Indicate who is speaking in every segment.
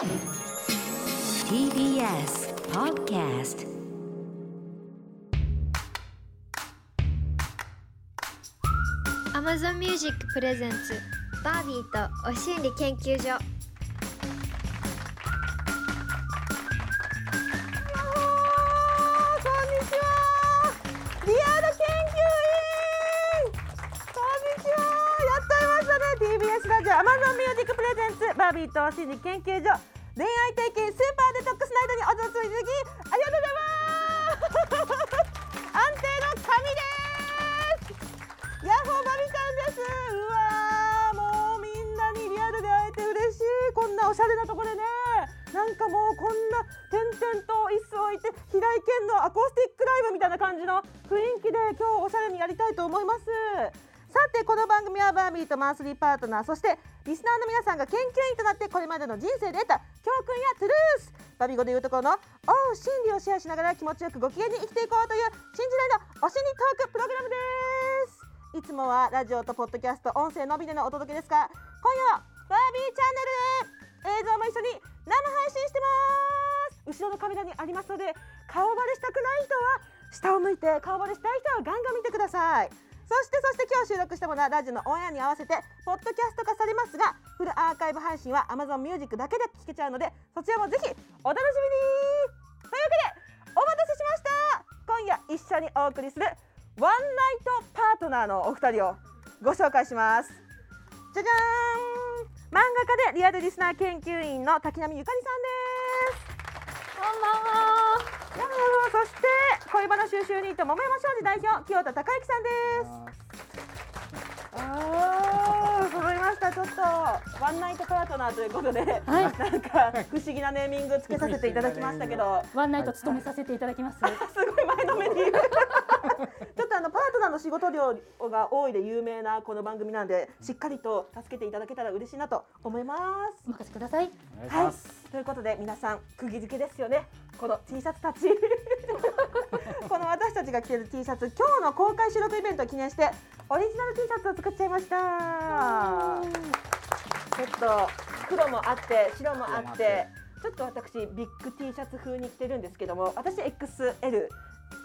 Speaker 1: TBS Podcast
Speaker 2: Amazon Music プレゼンツバービーとお心理研究所。
Speaker 3: こんにちは。リアル研究員。こんにちは。やっと会いましたね。TBS ラジオ Amazon Music プレゼンツバービーと心理研究所恋愛体験スーパーデトックスナイトにお集まりいただきありがとうございます安定の神ですヤッホーバビちゃんですうわーもうみんなにリアルで会えて嬉しいこんなおしゃれなところでねなんかもうこんな点々と椅子を置いて平井堅のアコースティックライブみたいな感じの雰囲気で今日おしゃれにやりたいと思いますさてこの番組はバービーとマンスリーパートナーそしてリスナーの皆さんが研究員となってこれまでの人生で得た教訓やトゥルースバビ語でいうところの「おう真理」をシェアしながら気持ちよくご機嫌に生きていこうという新時代のお心理トークプログラムですいつもはラジオとポッドキャスト音声のみでのお届けですが今夜はバービーチャンネル映像も一緒に生配信してます。後ろのカメラにありますので顔バレしたくない人は下を向いて顔バレしたい人はガンガン見てください。そしてそして今日収録したものはラジオのオンエアに合わせてポッドキャスト化されますがフルアーカイブ配信は Amazon Music だけで聞けちゃうのでそちらもぜひお楽しみに。というわけでお待たせしました。今夜一緒にお送りするワンナイトパートナーのお二人をご紹介します。じゃじゃーん。漫画家でリアルリスナー研究員の滝波ゆかりさんです。こんばんは。そして恋バナ収集ニート桃山商事代表清田孝之さんです。あー揃いました。ちょっとワンナイトパートナーということで、なんか不思議なネーミングつけさせていただきましたけど。
Speaker 4: ワンナイト務めさせていただきます。
Speaker 3: すごい前のめり。ちょっとあのパートナーの仕事量が多いで有名なこの番組なんでしっかりと助けていただけたら嬉しいなと思います。
Speaker 4: お任せください。
Speaker 3: はい、ということで皆さん釘付けですよねこの T シャツたち。この私たちが着てる T シャツ今日の公開収録イベントを記念してオリジナル T シャツを作っちゃいました。ちょっと黒もあって白もあってちょっと私ビッグ T シャツ風に着てるんですけども私 XL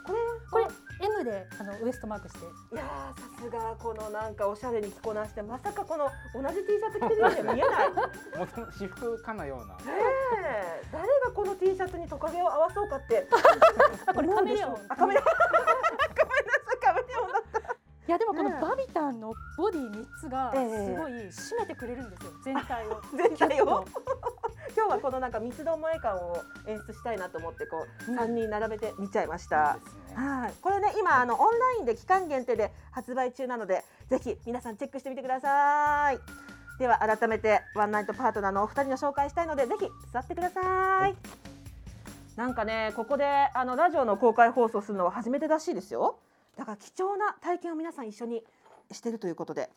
Speaker 3: これ
Speaker 4: これ M であのウエストマークして。
Speaker 3: いやーさすがこのなんかおしゃれに着こなしてまさかこの同じ T シャツ着てるようには見えない ね
Speaker 5: 元の私服かのような。
Speaker 3: え誰がこの T シャツにトカゲを合わそうかって
Speaker 4: あ これカメレオン。
Speaker 3: あカメレオン ごめんなさいカメレオンだった
Speaker 4: いやでもこのバビタンのボディ三つが
Speaker 3: ええ
Speaker 4: すごい締めてくれるんですよ。全体を。
Speaker 3: 全体を？今日はこのなんか三つどもえ感を演出したいなと思ってこう三人並べて見ちゃいました。はい、これね今あのオンラインで期間限定で発売中なのでぜひ皆さんチェックしてみてください。では改めてワンナイトパートナーのお二人の紹介したいのでぜひ座ってください、なんかねここであのラジオの公開放送するのは初めてらしいですよ。だから貴重な体験を皆さん一緒にしてるということで。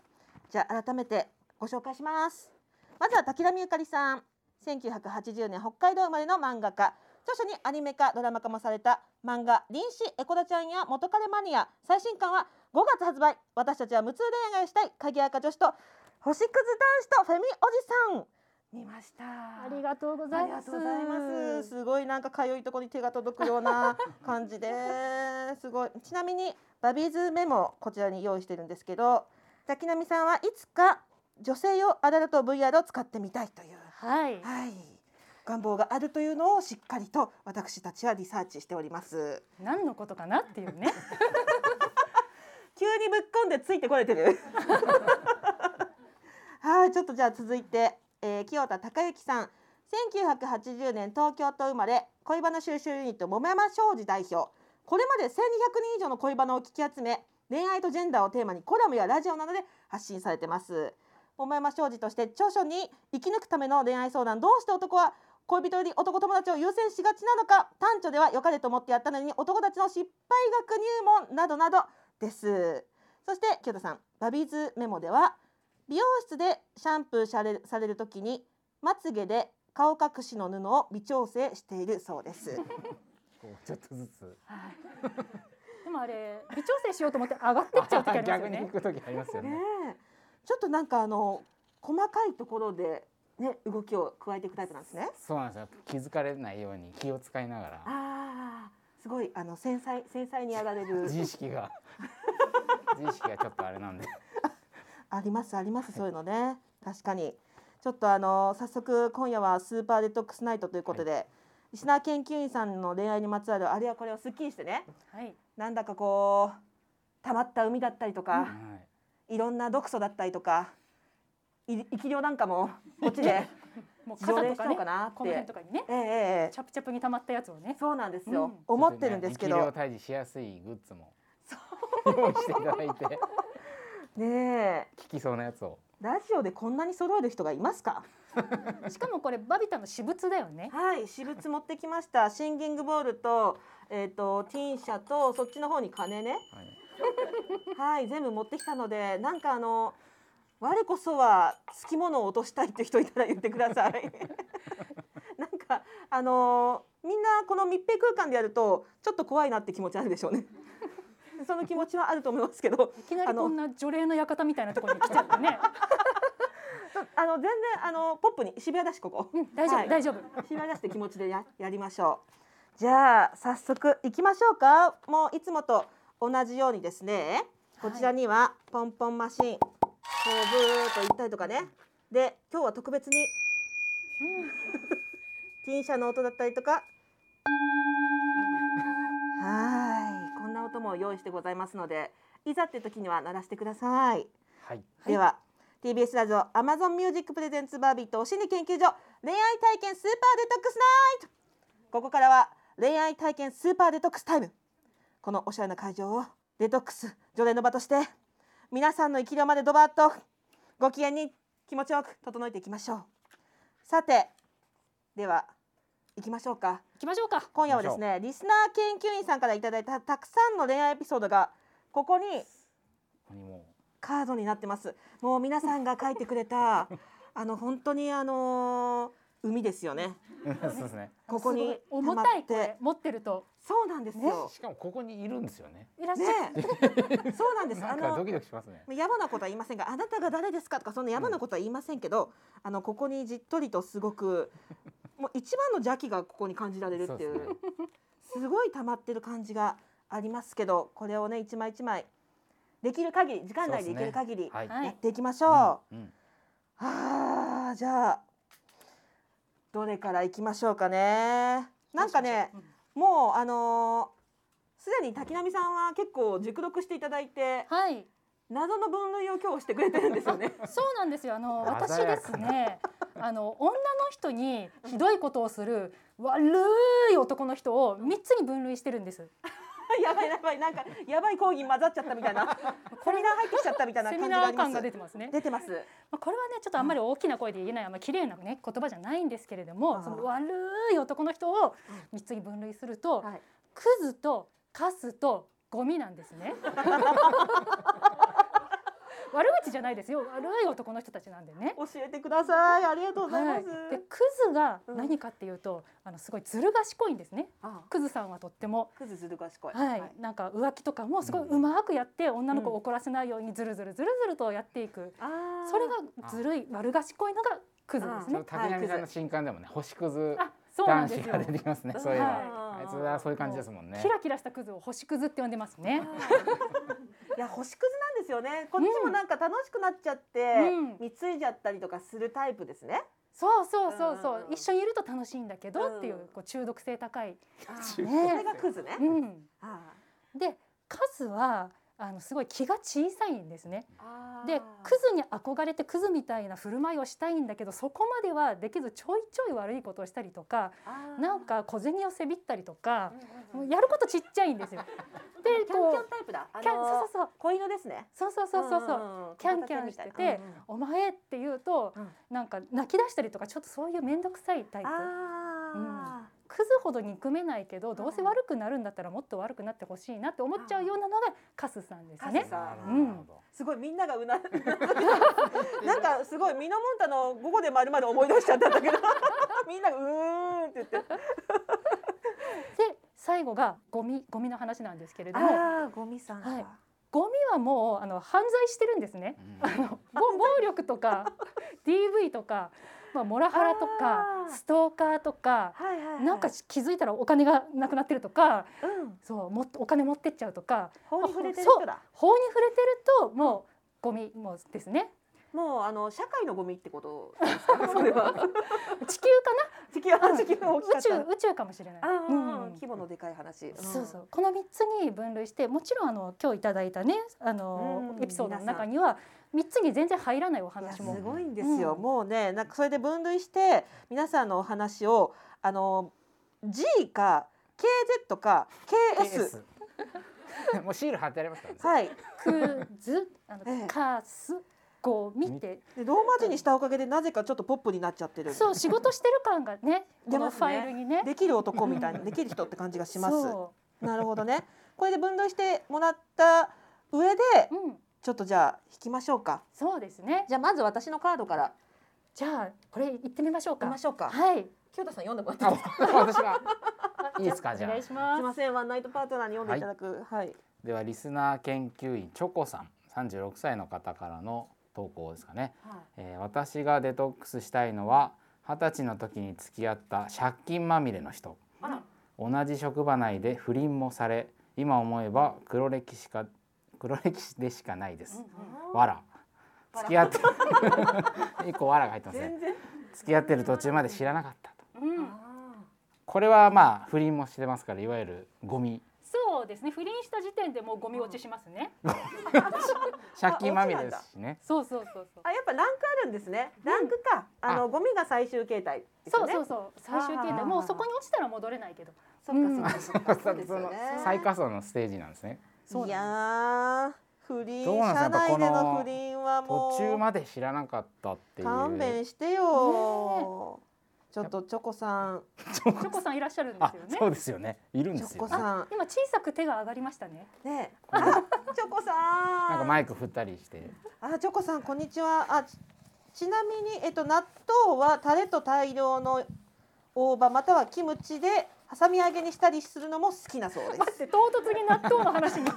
Speaker 3: じゃあ改めてご紹介します。まずは滝浪ゆかりさん1980年北海道生まれの漫画家著書にアニメ化ドラマ化もされた漫画「臨死エコダちゃん」や「元彼マニア」最新刊は5月発売。私たちは無痛恋愛をしたい鍵垢女子と星屑男子とフェミおじさん。見ました。
Speaker 4: ありがとうございます。
Speaker 3: す。すごいなんかかゆいところに手が届くような 感じで。すごい。ちなみにバビーズメモこちらに用意してるんですけど、滝波さんはいつか女性用アダルト VR を使ってみたいという、
Speaker 4: はい。
Speaker 3: はい、願望があるというのをしっかりと私たちはリサーチしております。
Speaker 4: 何のことかなっていうね。
Speaker 3: 急にぶっこんでついてこれてる。はい、ちょっとじゃあ続いて、えー、清田孝之さん。1980年東京都生まれ恋バナ収集ユニット桃山商事代表これまで1200人以上の恋バナを聞き集め恋愛とジェンダーをテーマにコラムやラジオなどで発信されてます桃山商事として著書に生き抜くための恋愛相談どうして男は恋人より男友達を優先しがちなのか短調では良かれと思ってやったのに男たちの失敗学入門などなどですそして清田さんバビーズメモでは美容室でシャンプーされるされる時にまつげで顔隠しの布を微調整しているそうです。
Speaker 5: こうちょっとずつ。
Speaker 4: でもあれ微調整しようと思って上がってっちゃう時ありますよ
Speaker 5: 逆に
Speaker 4: ね
Speaker 5: 行。く時ありますよ
Speaker 3: ね
Speaker 5: ね。
Speaker 3: えちょっとなんかあの細かいところでね動きを加えていくタイプなんですね。
Speaker 5: そうなんですよ。気づかれないように気を使いながら。
Speaker 3: ああすごいあの繊細繊細にやられる。
Speaker 5: 自意識が。自意識がちょっとあれなんで。
Speaker 3: ありますありますそういうのね。確かに。ちょっとあの早速今夜はスーパーデトックスナイトということで、石縄研究員さんの恋愛にまつわるあれやこれをすっきりしてね。
Speaker 4: はい。
Speaker 3: なんだかこう溜まった海だったりとか、
Speaker 5: はい
Speaker 3: いろんな毒素だったりとかい生き量なんかも こっちで
Speaker 4: もう
Speaker 3: 条
Speaker 4: 傘とか
Speaker 3: うかな
Speaker 4: この辺とかにね。
Speaker 3: ええええ
Speaker 4: チャプチャプに溜まったやつをね。
Speaker 3: そうなんですよ、
Speaker 4: うん。
Speaker 3: 思ってるんですけど。
Speaker 5: ね。退治しやすいグッズも。用意していただいて。
Speaker 3: ねえ。
Speaker 5: 効きそうなやつを。
Speaker 3: ラジオでこんなに揃える人がいますか？
Speaker 4: しかもこれバビタの私物だよね。
Speaker 3: はい私物持ってきました。シンギングボールとえっ、とティーン社とそっちの方に金ね。
Speaker 5: はい
Speaker 3: はい全部持ってきたのでなんかあの我こそはつきものを落としたいって人いたら言ってください。なんかあのみんなこの密閉空間でやるとちょっと怖いなって気持ちあるでしょうね。その気持ちはあると思いますけど
Speaker 4: いきなりこんな除霊の館みたいなところに来ちゃってね。
Speaker 3: あの全然あのポップに渋谷だしここ。
Speaker 4: うん大丈夫、
Speaker 3: はい。
Speaker 4: 大丈夫。
Speaker 3: 縛り出して気持ちでややりましょう。じゃあ早速行きましょうか。もういつもと同じようにですね。こちらにはポンポンマシン、こうブーっと行ったりとかね。で今日は特別に、ティーン車の音だったりとか。はい、こんな音も用意してございますので、いざっていう時には鳴らしてください。
Speaker 5: はい
Speaker 3: では TBS ラジオ Amazon Music プレゼンツバービーとお心理研究所恋愛体験スーパーデトックスナイトここからは恋愛体験スーパーデトックスタイムこのおしゃれな会場をデトックス除霊の場として皆さんの生き霊までドバッとご機嫌に気持ちよく整えていきましょう。さてでは行きましょうか。
Speaker 4: 行きましょうか。
Speaker 3: 今夜はですねリスナー研究員さんからいただいたたくさんの恋愛エピソードがここにカードになってます。もう皆さんが書いてくれたあの本当にあのー海ですよね。
Speaker 5: う そうですね。
Speaker 3: ここに
Speaker 4: 重
Speaker 3: 溜ま
Speaker 4: たいこれ
Speaker 3: って、
Speaker 4: 持ってると。
Speaker 3: そうなんですよ。
Speaker 5: しかもここにいるんですよね。
Speaker 4: いらっしゃ
Speaker 3: ねえ、そうなんです。あの
Speaker 5: ドキドキしますね。
Speaker 3: やばなことは言いませんが、あなたが誰ですかとかそんなやばなことは言いませんけど、あのここにじっとりとすごくもう一番の邪気がここに感じられるっていうすごい溜まってる感じがありますけど、これをね一枚一枚できる限り時間内でいける限りやっていきましょう。あーじゃあどれからいきましょうかね。なんかね、もうあのーすでに滝波さんは結構熟読していただいて
Speaker 4: はい。
Speaker 3: 謎の分類を今日してくれてるんですよね。
Speaker 4: そうなんですよ。あの 私ですねあの女の人にひどいことをする悪い男の人を三つに分類してるんです
Speaker 3: やばいやばいなんかやばい講義混ざっちゃったみたいな セミナー入ってきちゃったみたいな
Speaker 4: セ
Speaker 3: 感じがあります。
Speaker 4: が出てますね
Speaker 3: 出てます。
Speaker 4: まあこれはねちょっとあんまり大きな声で言えないあんまり綺麗なね言葉じゃないんですけれども、
Speaker 3: うん
Speaker 4: その悪い男の人を三つに分類すると、
Speaker 3: はい。
Speaker 4: クズとカスとゴミなんですね。悪口じゃないですよ。悪い男の人たちなんでね。
Speaker 3: 教えてください。ありがとうござい
Speaker 4: はい、
Speaker 3: ます。
Speaker 4: でクズが何かっていうと、あのすごいずる賢いんですね。
Speaker 3: あ。
Speaker 4: クズさんはとっても。
Speaker 3: クズずる賢い。
Speaker 4: はい、なんか浮気とかもすごいうまくやって女の子を怒らせないようにずるずるずるずるとやっていく、
Speaker 3: あー。
Speaker 4: それがずるい悪賢いのがクズですね。
Speaker 5: その。滝波さんの新刊でもね星屑
Speaker 4: あ、そうなんですよ。
Speaker 5: 男子が。出てきますね。そういうの
Speaker 3: はい。
Speaker 5: あいつはそういう感じですもんね。
Speaker 4: キラキラしたクズを星クズって呼んでますね。
Speaker 3: いや星屑ですよね。こっちもなんか楽しくなっちゃって、
Speaker 4: うん
Speaker 3: 貢いじゃったりとかするタイプですね。
Speaker 4: そうそうそうそう、
Speaker 3: うん
Speaker 4: 一緒にいると楽しいんだけど、
Speaker 3: うん
Speaker 4: っていうこう中毒性高い。
Speaker 3: あー
Speaker 5: 中
Speaker 3: そ
Speaker 4: ね
Speaker 3: れがクズね。
Speaker 4: うん。
Speaker 3: あ
Speaker 4: で数はあのすごい気が小さいんですね。
Speaker 3: ー。
Speaker 4: でクズに憧れてクズみたいな振る舞いをしたいんだけどそこまではできずちょいちょい悪いことをしたりとかなんか小銭をせびったりとか
Speaker 3: うんうん
Speaker 4: やることちっちゃいんですよ。で
Speaker 3: キャンキャンタイプだ。あ
Speaker 4: キャン
Speaker 3: の
Speaker 4: そうそうそう。
Speaker 3: 子犬ですね。
Speaker 4: そうそうそうそうそう。
Speaker 3: んんん。
Speaker 4: キャンキャンしててお前って言うと、
Speaker 3: うん。
Speaker 4: なんか泣き出したりとかちょっとそういう面倒くさいタイプ。
Speaker 3: あ
Speaker 4: クズほど憎めないけどどうせ悪くなるんだったらもっと悪くなってほしいなって思っちゃうようなのがカスさんですね。うん。
Speaker 5: なるほど。
Speaker 3: ーすごいみんながうな なんかすごいミノモンタの午後でまるまる思い出しちゃったんだけど。みんながうーんって言って。
Speaker 4: で最後がゴミゴミの話なんですけれども。
Speaker 3: ああゴミさんか。
Speaker 4: はい。ゴミはもうあの犯罪してるんですね。
Speaker 5: うん。
Speaker 4: あの暴暴力とか DV とか、まあ、モラハラとかストーカーとか
Speaker 3: はいはいはい。
Speaker 4: なんか気づいたらお金がなくなってるとか
Speaker 3: うん。
Speaker 4: そうもお金持ってっちゃうとか
Speaker 3: 法に触れてる
Speaker 4: そう
Speaker 3: 人だ。
Speaker 4: 法に触れてるともうゴミもですね。
Speaker 3: もうあの社会のゴミってことですか？ね それは。
Speaker 4: 地球か
Speaker 3: 地球は地球
Speaker 4: な
Speaker 3: は大きかった。
Speaker 4: 宇宙宇宙かもしれない。うん。
Speaker 3: 規模のでかい話、ん。
Speaker 4: そうそう。この3つに分類してもちろんあの今日いただいたねあの
Speaker 3: うん。
Speaker 4: エピソードの中には3つに全然入らないお話も。
Speaker 3: すごいんですよ、
Speaker 4: うん。
Speaker 3: もうねなんかそれで分類して皆さんのお話をあの G か KZ か KS
Speaker 5: KS もうシール貼ってありますからね。
Speaker 3: はい。
Speaker 4: クズあの、
Speaker 3: ええ。
Speaker 4: カスゴミって。
Speaker 3: でローマ字にしたおかげでなぜかちょっとポップになっちゃってる。
Speaker 4: そう仕事してる感がね このフ
Speaker 3: 出ますね
Speaker 4: ァイルにね。
Speaker 3: できる男みたいにできる人って感じがします。
Speaker 4: そ
Speaker 3: なるほどね。これで分類してもらった上で
Speaker 4: う、うん、
Speaker 3: ちょっとじゃあ引きましょうか。
Speaker 4: そうですね。
Speaker 3: じゃあまず私のカードから。
Speaker 4: じゃあこれ行ってみましょうか。
Speaker 3: いきましょうか。
Speaker 4: はい。
Speaker 3: 清田さん読んでもらってい
Speaker 5: あ
Speaker 3: いですか？
Speaker 5: 私が。いいですかじゃあ。
Speaker 4: お願いし
Speaker 3: す
Speaker 4: ます。
Speaker 3: いませんワンナイトパートナーに読んでいただく。はい、
Speaker 5: ではリスナー研究員チョコさん36歳の方からの投稿ですかね、えー私がデトックスしたいのは二十歳の時に付き合った借金まみれの人。
Speaker 3: あら。
Speaker 5: 同じ職場内で不倫もされ今思えば黒歴史か黒歴史でしかないです、わら付き合って 一個わらが入ってますね。付き合ってる途中まで知らなかったと。
Speaker 4: うん、
Speaker 5: これはまあ不倫もしてますからいわゆるゴミ。
Speaker 4: そうですね。不倫した時点でもうゴミ落ちしますね、
Speaker 5: 借金まみれですしね。
Speaker 4: そうそうそうそう。
Speaker 3: あやっぱランクあるんですね。ランクか、あのゴミが最終形態ですよね。
Speaker 4: そうそうそう最終形態。もうそこに落ちたら戻れないけど。
Speaker 3: そっかそっかそっか。そうですね
Speaker 5: 最下層のステージなんですね。
Speaker 4: そう
Speaker 3: い
Speaker 4: なん
Speaker 3: やー不倫
Speaker 5: どうなんです
Speaker 3: 社
Speaker 5: か
Speaker 3: 内での
Speaker 5: この
Speaker 3: 不倫はもう。
Speaker 5: 途中まで知らなかったっていう。
Speaker 3: 勘弁してよ、ちょっとチョコさん。
Speaker 4: チョコさん。いらっしゃるんです
Speaker 5: あ
Speaker 4: よね。
Speaker 5: そうですよね。いるんですよ、ね、
Speaker 3: チョコさん。
Speaker 4: 今小さく手が上がりましたね。
Speaker 3: ねあチョコさん。
Speaker 5: なんかマイク振ったりして。
Speaker 3: あチョコさんこんにちは。あちちなみにえっと納豆はタレと大量の大葉またはキムチで挟み揚げにしたりするのも好きなそうです。
Speaker 4: 待って唐突に納豆の話に
Speaker 3: 挟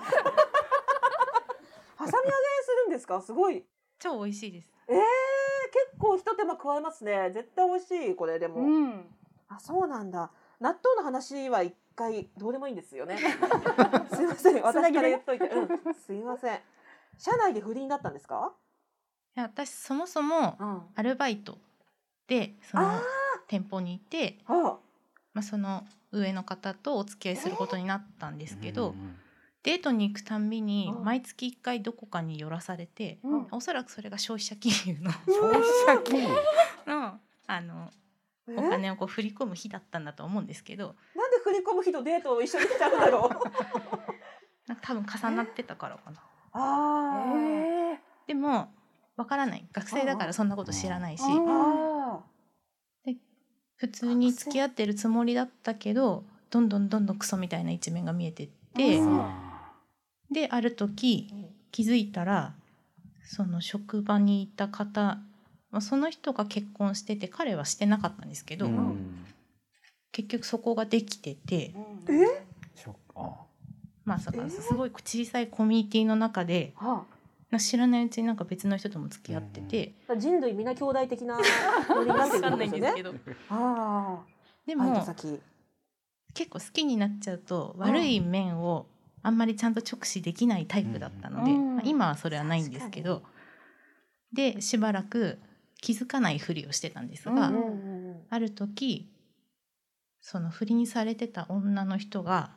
Speaker 3: み揚げにするんですか？すごい。
Speaker 6: 超美味しいです。
Speaker 3: えー、結構一手間加えますね。絶対美味しいこれでも、
Speaker 4: うん。
Speaker 3: あそうなんだ。納豆の話は一回どうでもいいんですよね。すいません。私から言っといて、うん、すいません。社内で不倫だったんですか、
Speaker 6: いや私そもそも
Speaker 3: うん、
Speaker 6: アルバイトでその
Speaker 3: あ
Speaker 6: 店舗にいて、
Speaker 3: ー。あ
Speaker 6: まあ、その上の方とお付き合いすることになったんですけど、デートに行くたんびに
Speaker 3: うん。
Speaker 6: 毎月1回どこかに寄らされて、
Speaker 4: うん。
Speaker 6: おそらくそれが消費者金融の
Speaker 5: 消費者金融？
Speaker 6: のあの
Speaker 3: え
Speaker 6: お金をこう振り込む日だったんだと思うんですけど
Speaker 3: なんで振り込む日とデートを一緒にしちゃうんだろう？
Speaker 6: なんか多分重なってたからかな。
Speaker 3: あー、
Speaker 4: え
Speaker 6: でもわからない。学生だからそんなこと知らないし
Speaker 4: あ
Speaker 3: あ
Speaker 6: 普通に付き合ってるつもりだったけどどんどんどんどんクソみたいな一面が見えてって
Speaker 4: うん
Speaker 5: あ
Speaker 6: である時気づいたらその職場にいた方、まあ、その人が結婚してて彼はしてなかったんですけ
Speaker 5: ー
Speaker 6: ど、
Speaker 5: うん。
Speaker 6: 結局そこができてて、
Speaker 3: ーえ？
Speaker 5: ショックあ
Speaker 6: ますごい小さいコミュニティの中で
Speaker 3: は
Speaker 6: な知らないうちになんか別の人とも付き合ってて、
Speaker 3: あ、人類皆兄弟的な ノリになっ
Speaker 6: ん
Speaker 3: ですよね。
Speaker 6: ないんですけど。
Speaker 3: あ
Speaker 6: でも
Speaker 3: 先。
Speaker 6: 結構好きになっちゃうと悪い面をあんまりちゃんと直視できないタイプだったので、
Speaker 4: うん。
Speaker 6: まあ今はそれはないんですけど。でしばらく気づかないふりをしてたんですが、
Speaker 4: うん
Speaker 3: うんうん
Speaker 6: ある時その不倫されてた女の人が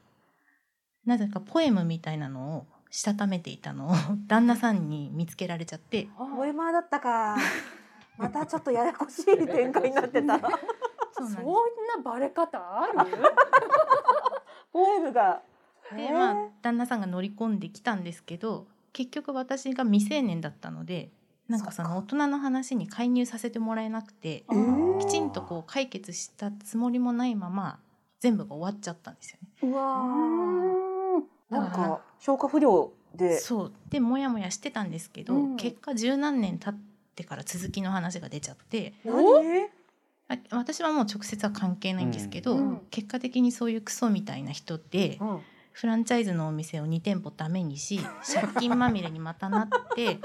Speaker 6: なぜかポエムみたいなのをしたためていたのを 旦那さんに見つけられちゃって。
Speaker 3: ポエマーだったか。またちょっとややこしい展開になってた。
Speaker 6: そ
Speaker 4: ん
Speaker 6: な
Speaker 4: バレ方ある？
Speaker 3: ポエムが。
Speaker 6: でまあ旦那さんが乗り込んできたんですけど結局私が未成年だったのでなんかその大人の話に介入させてもらえなくて
Speaker 3: えー。
Speaker 6: きちんとこう解決したつもりもないまま全部が終わっちゃったんですよね。
Speaker 3: うわー。なん
Speaker 6: か
Speaker 3: 消化不良で。
Speaker 6: そう。でモヤモヤしてたんですけど、
Speaker 4: うん。
Speaker 6: 結果十何年経ってから続きの話が出ちゃって。私はもう直接は関係ないんですけど、
Speaker 4: うん。
Speaker 6: 結果的にそういうクソみたいな人で
Speaker 3: うん。
Speaker 6: フランチャイズのお店を2店舗ダメにし借金まみれにまたなって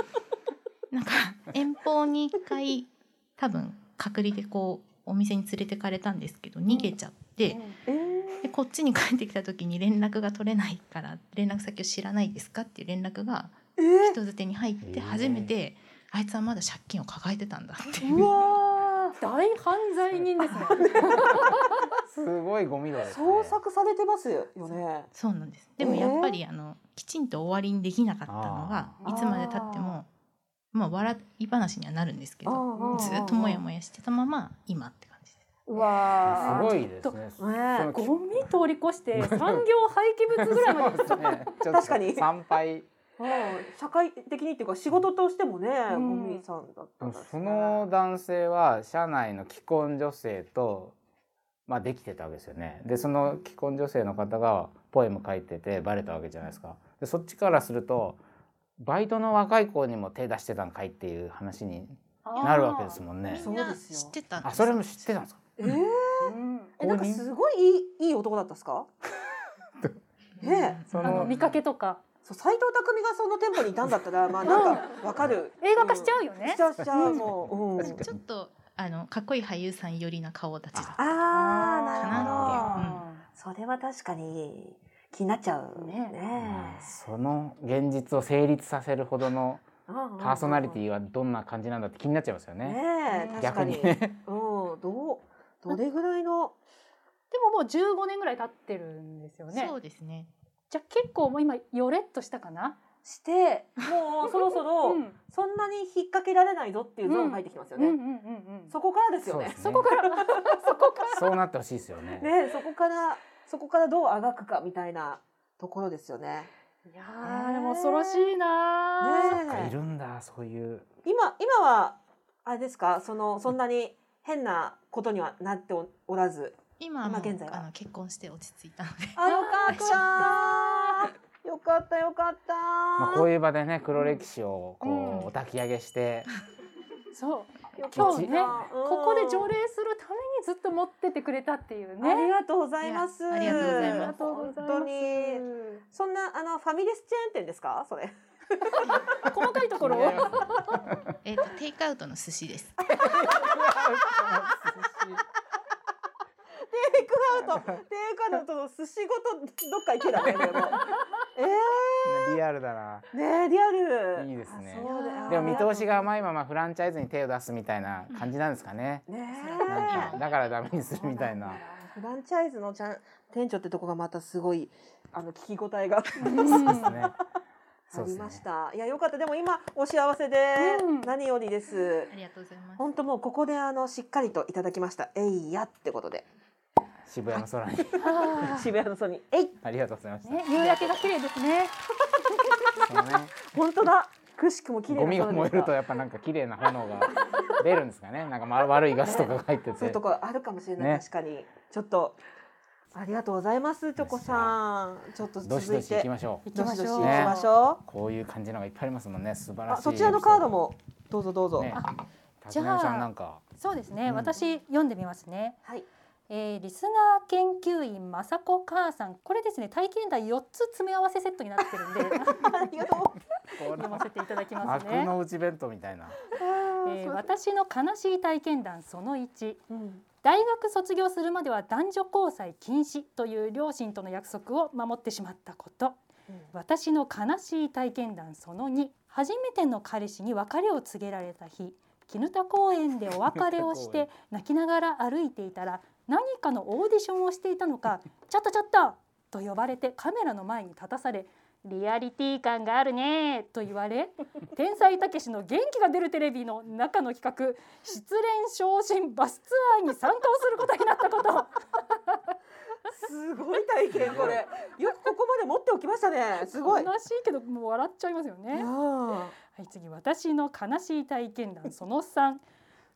Speaker 6: なんか遠方に1回多分隔離でこうお店に連れてかれたんですけど逃げちゃって、
Speaker 3: え
Speaker 6: でこっちに帰ってきた時に連絡が取れないから連絡先を知らないですかっていう連絡が人づてに入って初めて、あいつはまだ借金を抱えてたんだって。いう
Speaker 3: ー、うわー。
Speaker 4: 大犯罪人ですね。
Speaker 5: すごいゴミ度ですね。
Speaker 3: 捜索されてますよね。
Speaker 6: そうなんです。でも
Speaker 3: えー。
Speaker 6: やっぱりあのきちんと終わりにできなかったのがいつまでたってもまあ笑い話にはなるんですけどずっとモヤモヤしてたまま今って
Speaker 3: うわー
Speaker 5: すごいですね。
Speaker 4: ゴミ通り越して 産業廃棄物ぐらいまで。
Speaker 5: ねちょっと
Speaker 3: 確かに
Speaker 5: 参拝。
Speaker 3: うん社会的にっていうか仕事としてもね、さんだったんですね
Speaker 5: その男性は社内の既婚女性とまあできてたわけですよね。でその既婚女性の方がポエム書いててバレたわけじゃないですか。でそっちからするとバイトの若い子にも手出してたんかいっていう話になるわけですもんね
Speaker 3: そ。うですよ
Speaker 6: 知ってたんです
Speaker 5: あそれも知ってたんですか？
Speaker 3: ええなんかすごいいいいい男だったですか？ね え。
Speaker 5: そ
Speaker 4: あの見かけとか。
Speaker 3: そう斎藤工がその店舗にいたんだったらまあなんかわかる。
Speaker 4: 映画化しちゃうよね。
Speaker 3: しち。ゃうしちゃう。もう、うん、
Speaker 6: ちょっとあのかっこいい俳優さん寄りな顔立ちだ
Speaker 3: ああなるほ
Speaker 6: っ
Speaker 3: ど、それは確かに気になっちゃうね。
Speaker 4: ね。
Speaker 5: その現実を成立させるほどの
Speaker 3: パ
Speaker 5: パーソナリティはどんな感じなんだって気になっちゃいますよね。
Speaker 3: ねえ確かに。
Speaker 5: 逆にね。
Speaker 3: うんどう？どれぐらいの？
Speaker 4: でももう15年ぐらい経ってるんですよね。
Speaker 6: そうですね
Speaker 4: じゃあ結構もう今よれっとしたかな？
Speaker 3: してもう そろそろ
Speaker 4: うん
Speaker 3: そんなに引っ掛けられないぞっていうゾーン入ってきますよね、
Speaker 4: うんうんうんうん。
Speaker 3: そこからですよね
Speaker 5: そうです
Speaker 4: そこから そこから。
Speaker 5: そうなってほしいですよね。
Speaker 3: ねそこからそこからどうあがくかみたいなところですよね
Speaker 4: いやーでも恐ろしいなー。
Speaker 3: ねえ
Speaker 5: いるんだそういう。
Speaker 3: 今今はあれですか？そのそんなに変なことにはなっておおらず
Speaker 6: 今はもう
Speaker 3: 今現在は。
Speaker 6: あの結婚して落ち着いたので。
Speaker 3: あよかった。よかった。よかった、
Speaker 5: まあこういう場でね黒歴史をこ
Speaker 4: うん。
Speaker 5: うお焚き上げして、
Speaker 4: そう。
Speaker 3: よかった
Speaker 4: 今日ね
Speaker 3: うん
Speaker 4: ここで条例するためにずっと持っててくれたっていう
Speaker 3: あり
Speaker 4: ね。
Speaker 3: がとうございます。
Speaker 6: いやありがとうございます
Speaker 4: ありがとうございます。
Speaker 3: 本当に。そんなあのファミレスチェーン店ですか？それ。
Speaker 4: 細かいところを。
Speaker 6: えっとテイクアウトの寿司です
Speaker 3: テイクアウト、テイクアウトの寿司ごとどっか行けだね。でもえ
Speaker 5: リアルだな。
Speaker 3: えねえリアル。
Speaker 5: いいですねでも見通しが甘いままフランチャイズに手を出すみたいな感じなんですかね。
Speaker 3: ね
Speaker 5: だからダメにするみたいな。
Speaker 3: フランチャイズのちゃん店長ってとこがまたすごいあの聞き応えが
Speaker 5: そうですね。
Speaker 3: ありました。いやよかった。でも今お幸せで
Speaker 4: うん
Speaker 3: 何よりです。
Speaker 6: ありがとうございます
Speaker 3: 本当もうここであのしっかりといただきました。えいやってことで
Speaker 5: 渋谷の空に
Speaker 4: あ
Speaker 3: 渋谷のソニーえい
Speaker 5: ありがとうございまし
Speaker 4: ーね夕焼けが綺麗ですね。
Speaker 5: ね
Speaker 3: 本当だ。くしくも綺麗な
Speaker 5: ゴミが燃えるとやっぱなんか綺麗な炎が出るんですかね。なんかま悪いガスとかが入ってて
Speaker 3: そういうと。こあるかもしれない、
Speaker 5: ね
Speaker 3: 確かにちょっとありがとうございますチョコさんちょっと続いて
Speaker 5: どしどし行きましょう。
Speaker 4: 行きましょう
Speaker 3: どしどし行きましょ
Speaker 5: こういう感じのがいっぱいありますもんね。素晴
Speaker 3: う
Speaker 5: らしい。
Speaker 3: あそちらのカード。もどうぞどうぞ、
Speaker 5: ね。
Speaker 4: じゃあ
Speaker 5: 辰巳さんなんか。
Speaker 4: そうですね。
Speaker 5: うん
Speaker 4: 私読んでみますね。
Speaker 3: はい
Speaker 4: えーリスナー研究員まさこ母さんこれですね体験談4つ詰め合わせセットになってるんで
Speaker 3: ありがとう
Speaker 5: こ
Speaker 4: 読ませていただきます
Speaker 5: 悪
Speaker 4: ね。
Speaker 5: の内弁当みたいな。
Speaker 4: えー私の悲しい体験談その1
Speaker 3: うん
Speaker 4: 大学卒業するまでは男女交際禁止という両親との約束を守ってしまったこと。私の悲しい体験談その2初めての彼氏に別れを告げられた日。絹田公園でお別れをして泣きながら歩いていたら何かのオーディションをしていたのか「ちょっとちょっと!」と呼ばれてカメラの前に立たされ「リアリティ感があるね」と言われ「天才たけしの元気が出るテレビ」の中の企画「失恋昇進バスツアー」に参加をすることになったこと。
Speaker 3: すごい体験これ。よくここまで持っておきましたね。すごい。
Speaker 4: 悲しいけどもう笑っちゃいますよね。
Speaker 3: あ
Speaker 4: はい、次私の悲しい体験談その3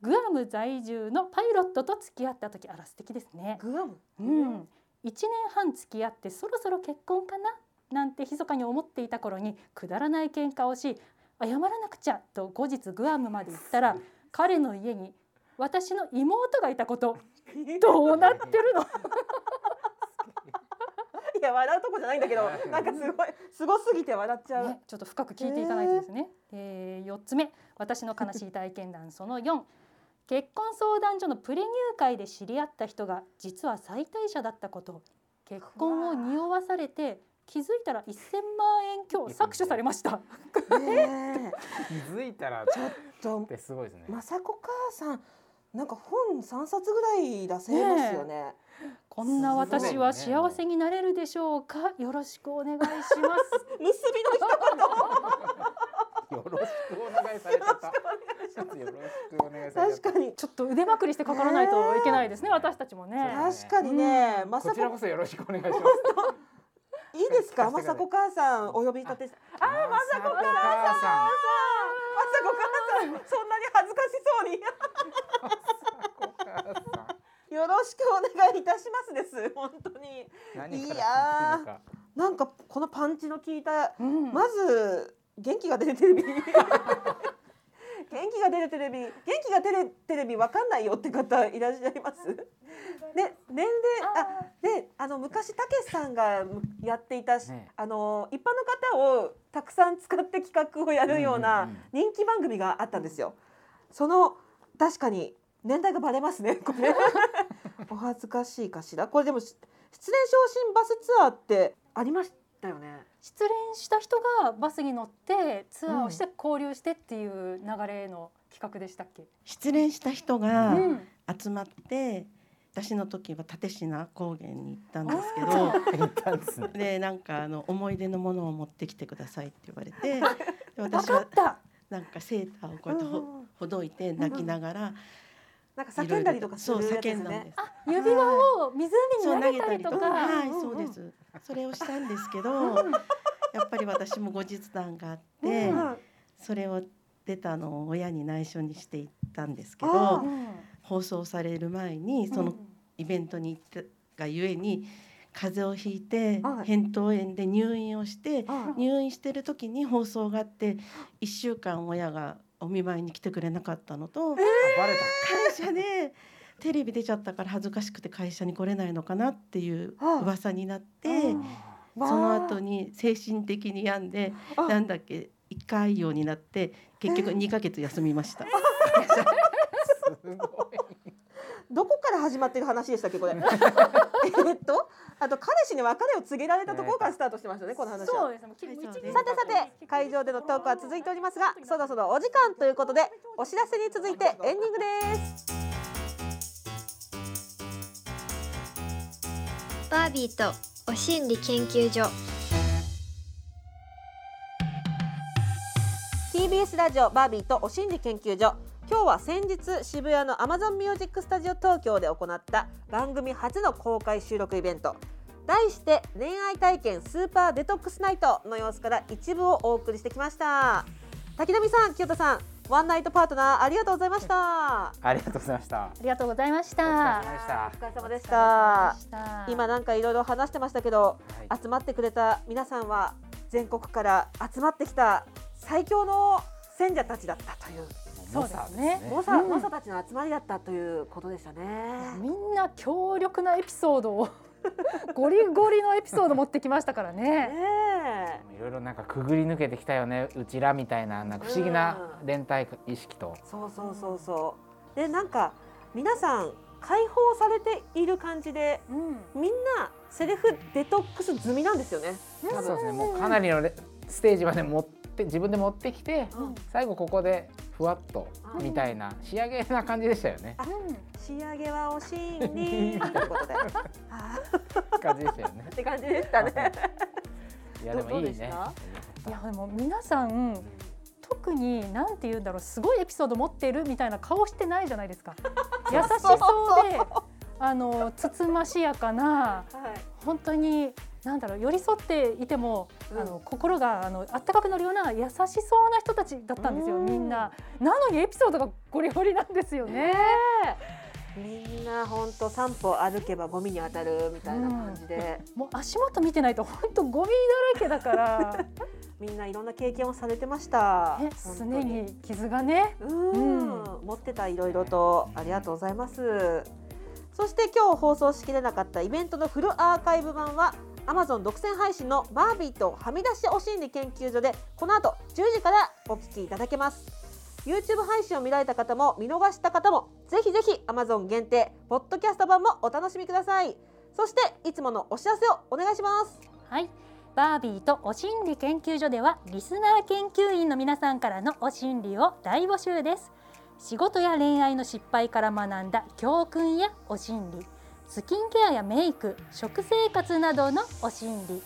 Speaker 4: グアム在住のパイロットと付き合った時。あら素敵ですね。
Speaker 3: ー。グアム？
Speaker 4: うん、1年半付き合ってそろそろ結婚かな？なんて密かに思っていた頃にくだらない喧嘩をし謝らなくちゃと後日グアムまで行ったら 彼の家に私の妹がいたことどうなってるの？
Speaker 3: いや笑うとこじゃないんだけどなんかすごいすごすぎて笑っちゃう、
Speaker 4: ね、ちょっと深く聞いていかないとですね。えー、4つ目。私の悲しい体験談その4結婚相談所のプレ入会で知り合った人が実は妻帯者だったこと。結婚を匂わされて気づいたら1000万円強搾取されました。
Speaker 3: ね
Speaker 5: 気づいたら
Speaker 3: えちょっと。
Speaker 5: ってすごいですね。
Speaker 3: 雅子母さんなんか本三冊ぐらい出せますよね。
Speaker 4: こんな私は幸せになれるでしょうか。よろしくお願いします。
Speaker 3: 結びの一
Speaker 5: よろしくお願いされた。よろしくお願い。
Speaker 3: 確かに。
Speaker 4: ちょっと腕まくりしてかからないといけないですね私たちもね。
Speaker 3: 確かにね、雅子
Speaker 5: こちらこそよろしくお願いします。
Speaker 3: いいですか？
Speaker 5: 貸してください
Speaker 3: 雅子母さんお呼び立てあ
Speaker 5: あ
Speaker 3: 雅子母さん。
Speaker 5: 母さ
Speaker 3: 雅子母さん。そんなに恥ずかしそうに。よろしくお願いいたしますです。本当に。
Speaker 5: 何か
Speaker 3: いや。なんかこのパンチの効いた
Speaker 4: うん。
Speaker 3: まず元気が出る。テレビ元気が出るテレビ元気が出るテレビわかんないよって方いらっしゃいます？で 年齢あであの昔たけしさんがやっていたし、
Speaker 5: ね。
Speaker 3: あの一般の方をたくさん使って企画をやるよう
Speaker 5: うん
Speaker 3: な人気番組があったんですよ。その確かに年代がバレますねこれ。お恥ずかしいかしら？これでもし失恋昇進バスツアーってありました？よね。
Speaker 4: 失恋した人がバスに乗ってツアーをして交流してっていう流れの企画でしたっけ、
Speaker 7: 失恋した人が
Speaker 4: うん
Speaker 7: 集まって、私の時は立科高原に行ったんですけど
Speaker 5: 行ったんですね。
Speaker 7: でなんかあの思い出のものを持ってきてくださいって言われて 私は
Speaker 4: かった
Speaker 7: なんかセーターをこうやってほ,、
Speaker 3: うん
Speaker 7: ほどいて泣きながら
Speaker 3: なんか叫んだりとかする
Speaker 7: そう
Speaker 3: やつですね。
Speaker 7: 叫んだんです。
Speaker 4: あ指輪を湖に投げたりとか。
Speaker 7: はい、
Speaker 3: うん
Speaker 7: そうです。それをしたんですけど、やっぱり私も後日談があって、
Speaker 3: うん
Speaker 7: それを出たのを親に内緒にしていったんですけ
Speaker 3: あ
Speaker 7: ど
Speaker 3: ー、
Speaker 7: 放送される前にそのイベントに行ったがゆえに風邪をひいて
Speaker 3: はい。
Speaker 7: 扁桃炎で入院をして
Speaker 3: あ
Speaker 7: 入院してる時に放送があって1週間親がお見舞いに来てくれなかったのと
Speaker 5: あバレ
Speaker 7: 会社でテレビ出ちゃったから恥ずかしくて会社に来れないのかなっていう
Speaker 3: あ
Speaker 7: 噂になって
Speaker 3: まあ
Speaker 7: その後に精神的に病んで
Speaker 3: あ
Speaker 7: なんだっけ一回ようになって結局2ヶ月休みました。
Speaker 5: た。すごい。
Speaker 3: どこから始まってる話でしたっけこれ？えっとあと彼氏に別れを告げられたところからスタートしてましたねこの話は。
Speaker 4: そうです。もう
Speaker 7: はいそうです
Speaker 3: さてさて会場でのトークは続いておりますがそろそろお時間ということでお知らせに続いてエンディングです。
Speaker 2: バービーとお心理研究所。
Speaker 3: TBS ラジオバービーとお心理研究所今日は先日渋谷の Amazon Music Studio 東京で行った番組初の公開収録イベント。題して恋愛体験スーパーデトックスナイトの様子から一部をお送りしてきました。滝波さん清田さんワンナイトパートナーありがとうございました。
Speaker 5: ありがとうございました。
Speaker 4: ありがとうございまし
Speaker 5: お疲れ
Speaker 4: た
Speaker 5: 様でした。
Speaker 3: お。疲れ様でした。
Speaker 4: 様でした。
Speaker 3: 今なんかいろいろ話してましたけど
Speaker 5: はい。
Speaker 3: 集まってくれた皆さんは全国から集まってきた最強の選者たちだったという
Speaker 4: そうですね。
Speaker 3: 猛者たちの集まりだったということでしたね。
Speaker 4: みんな強力なエピソードを ゴリゴリのエピソード持ってきましたからね。
Speaker 3: ね
Speaker 5: いろいろなんかくぐり抜けてきたよね。うちらみたいななんか不思議な連帯意識と。
Speaker 3: え、そうそうそうそう。でなんか皆さん解放されている感じで
Speaker 4: うん、
Speaker 3: みんなセルフデトックス済みなんですよね。
Speaker 5: そうですね。もうかなりのレステージまで持って自分で持ってきて
Speaker 3: うん。
Speaker 5: 最後ここでふわっと
Speaker 3: うん。
Speaker 5: みたいな仕上げな感じでしたよね。
Speaker 3: 仕上げはお心理という ことで。あ
Speaker 5: 感じでしたよね。
Speaker 3: ーって感じでしたね。
Speaker 5: いやでもいいね。
Speaker 4: いやでも皆さん特になんて言うんだろうすごいエピソード持ってるみたいな顔してないじゃないですか。優しそうであのつつましやかな
Speaker 3: はい。
Speaker 4: 本当になんだろう寄り添っていても、
Speaker 3: うん
Speaker 4: あの心があのあったかくなるような優しそうな人たちだったんですよ、
Speaker 3: うん
Speaker 4: みんな。なのにエピソードがゴリゴリなんですよね。
Speaker 3: みんな本当散歩歩けばゴミに当たるみたいな感じで、
Speaker 4: もう足元見てないと本当ゴミだらけだから、
Speaker 3: みんないろんな経験をされてました。
Speaker 4: す
Speaker 3: 当
Speaker 4: ねに傷がね。
Speaker 3: うん、持ってたいろいろとありがとうございます。そして今日放送しきれなかったイベントのフルアーカイブ版は Amazon 独占配信のバービーとはみ出しお心理研究所でこの後10時からお聞きいただけます。YouTube 配信を見られた方も見逃した方もぜひぜひ Amazon 限定ポッドキャスト版もお楽しみくださいそしていつものお知らせをお願いします
Speaker 4: はい。バービーとお心理研究所ではリスナー研究員の皆さんからのお心理を大募集です仕事や恋愛の失敗から学んだ教訓やお心理スキンケアやメイク食生活などのお心理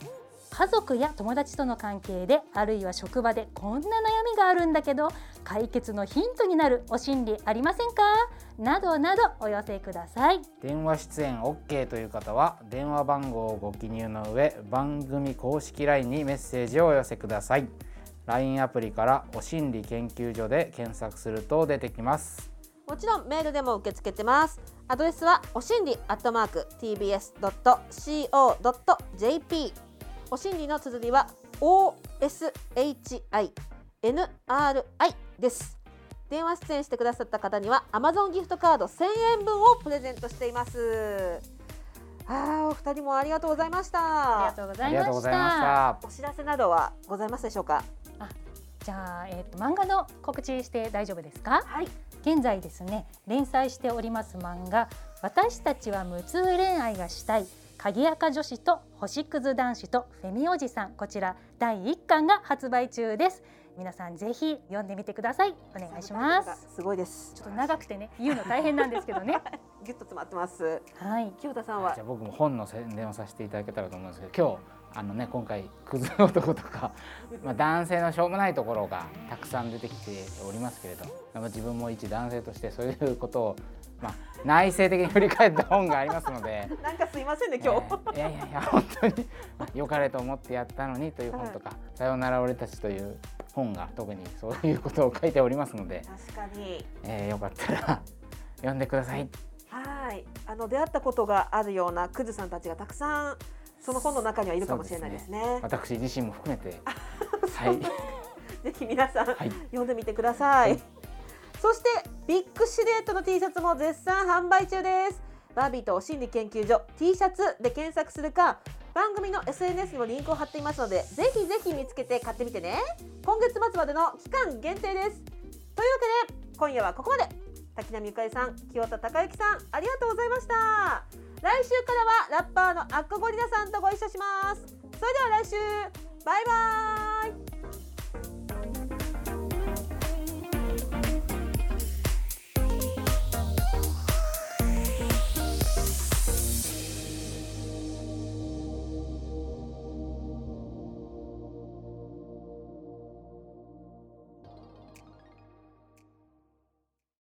Speaker 4: 家族や友達との関係であるいは職場でこんな悩みがあるんだけど解決のヒントになるお心理ありませんか？などなどお寄せください。
Speaker 5: 電話出演 OK という方は電話番号をご記入の上番組公式 LINE にメッセージをお寄せください。LINE アプリからお心理研究所で検索すると出てきます。
Speaker 3: もちろんメールでも受け付けてますアドレスはおしんりアットマーク tbs.co.jp おしんりの綴りは OSHINRI です。電話出演してくださった方には Amazon ギフトカード1000円分をプレゼントしています。あーお二人もありがとうございました。
Speaker 4: ありがとうご
Speaker 5: あ
Speaker 4: ざいまし
Speaker 5: た。
Speaker 3: お知らせなどはございますでしょうか？
Speaker 4: じゃあ、えー、と漫画の告知して大丈夫ですか？
Speaker 3: はい。
Speaker 4: 現在ですね連載しております漫画私たちは無痛恋愛がしたい鍵垢女子と星屑男子とフェミおじさん。こちら第1巻が発売中です。皆さんぜひ読んでみてください。お願いします。
Speaker 3: すごいです。
Speaker 4: ちょっと長くてね言うの大変なんですけどね。
Speaker 3: ギュッと詰まってます。
Speaker 4: はい。
Speaker 3: 清田さんは？
Speaker 5: じゃあ僕も本の宣伝をさせていただけたらと思うんですけど今日あのね今回クズ男とか、まあ、男性のしょうもないところがたくさん出てきておりますけれど、まあ、自分も一男性としてそういうことを、まあ、内省的に振り返った本がありますので。
Speaker 3: なんかすいませんね今日、
Speaker 5: えーいやいやいや本当にまあ良かれと思ってやったのにという本とか「さよなら俺たち」という本が特にそういうことを書いておりますので、
Speaker 3: 確かに
Speaker 5: えーよかったら読んでください。
Speaker 3: はいあの出会ったことがあるようなクズさんたちがたくさんその本の中にはいるかもしれないですね。
Speaker 5: 私自身も含めて、はい、
Speaker 3: ぜひ皆さん、
Speaker 5: はい。
Speaker 3: 読んでみてください、そしてビッグシルエットの T シャツも絶賛販売中です。バービーとお心理研究所 T シャツで検索するか番組の SNS にもリンクを貼っていますのでぜひぜひ見つけて買ってみてね。今月末までの期間限定です。というわけで今夜はここまで。滝波ゆかりさん清田孝之さんありがとうございました来週からはラッパーのアッコゴリラさんとご一緒します。それでは来週バイバーイ。